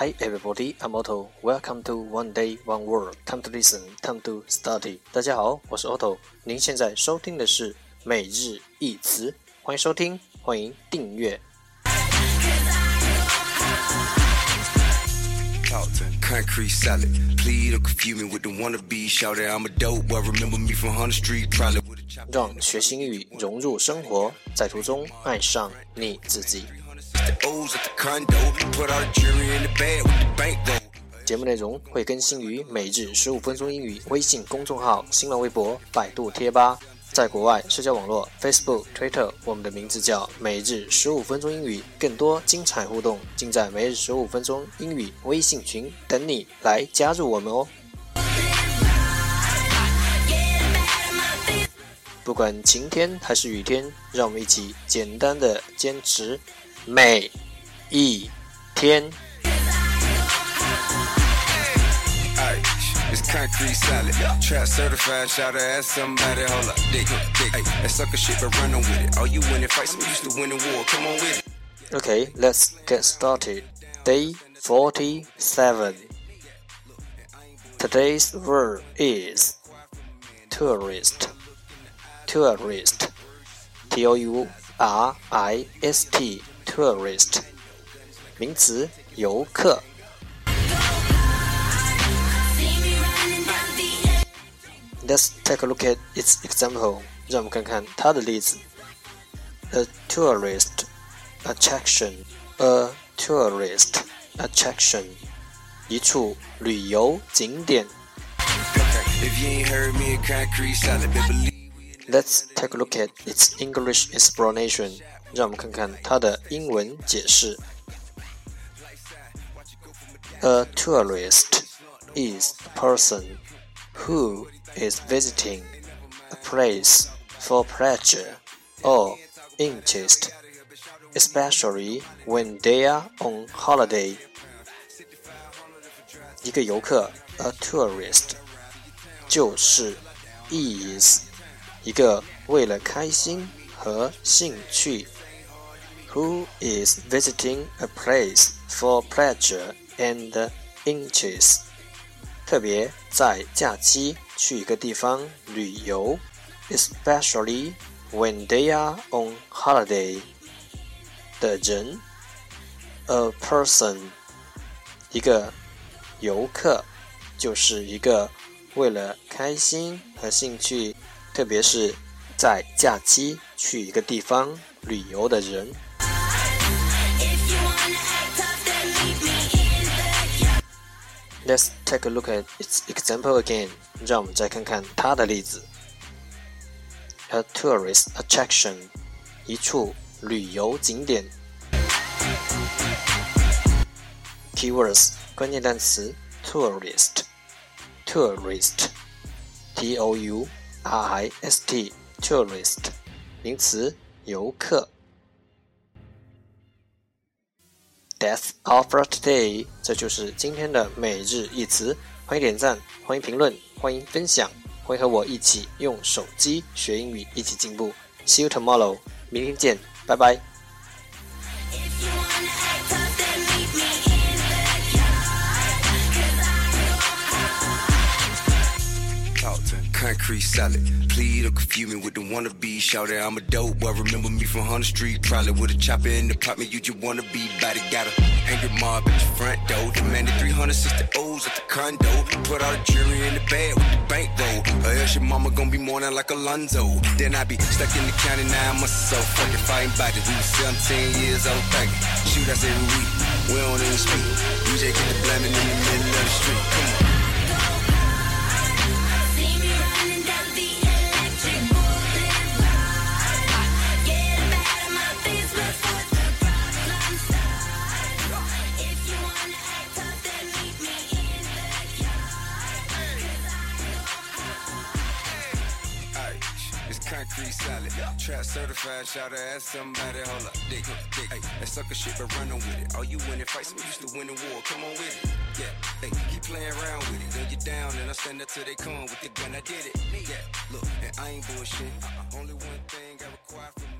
Hi everybody, I'm Otto. Welcome to One Day One Word. Time to listen, time to study. 大家好，我是 Otto。您现在收听的是每日一词，欢迎收听，欢迎订阅。concrete salad. Plead or confuse me with the wannabe. Shout out I'm a dope. Remember me from Hunter Street. Probably. 让学习英语融入生活，在途中爱上你自己。The O's at the condo. Put all the jewelry in the bag with the bank though. 节目内容会更新于每日十五分钟英语微信公众号、新浪微博、百度贴吧。在国外社交网络 Facebook、Twitter，我们的名字叫每日十五分钟英语。更多精彩互动尽在每日十五分钟英语微信群，等你来加入我们哦。不管晴天还是雨天，让我们一起简单的坚持每一天。 Ay, it's concrete salad. Trap certified. Shout out at somebody. Hold up. Dick, dick. Ay, that sucker shit, but run on with it. All you winning fights, we used to win the war. Come on with it. Okay, let's get started. Day 47. Today's word is tourist. Tourist. T O U R I S T. Tourist. 名词，游客。Let's take a look at its example. 让我们看看它的例子。A tourist attraction, a tourist attraction，一处旅游景点。 Okay, if you ain't heard me in concrete salad, then believe. Let's take a look at its English explanation。 让我们看看它的英文解释。A tourist is a person who is visiting a place for pleasure or interest, especially when they are on holiday. 一个游客，a tourist，就是 is 一个为了开心 和兴趣，who is visiting a place for pleasure and interest，特别在假期去一个地方旅游，especially when they are on holiday 的人，a person 一个游客就是一个为了开心和兴趣，特别是 在假期去一个地方旅游的人。Let's take a look at its example again. 让我们再看看它的例子。A tourist attraction，一处旅游景点。Keywords 关键单词 tourist，tourist，t o u r i s Tourist，名词游客。That's all for today，这就是今天的每日一词。欢迎点赞，欢迎评论，欢迎分享，欢迎和我一起用手机学英语，一起进步。See you tomorrow，明天见，拜拜。Concrete salad. Plead or confuse me with the wannabe. Shout out I'm a dope boy. Remember me from Hunter Street. Probably with a chopper in the apartment. You just wanna be body. Got a angry mob at your front door. Demanded 360 O's at the condo. Put all the jewelry in the bag with the bank though. Or else your mama gonna be mourning like Alonzo. Then I be stuck in the county nine months or so. Fucking fighting bodies. We was 17 years old. Back. Shoot us every week. We don't even speak. DJ get the blaming in the middle of the street. Come on. Concrete salad. Trap certified. Shout out at somebody. Hold up. Dick, dick. Ay, that sucker shit, but running with it. All you winning fights, we used to win the war. Come on with it. Yeah, hey, keep playing around with it. Then you down, and I stand up till they come with the gun. I did it. Yeah, look, and I ain't bullshit. Uh-uh, only one thing I require from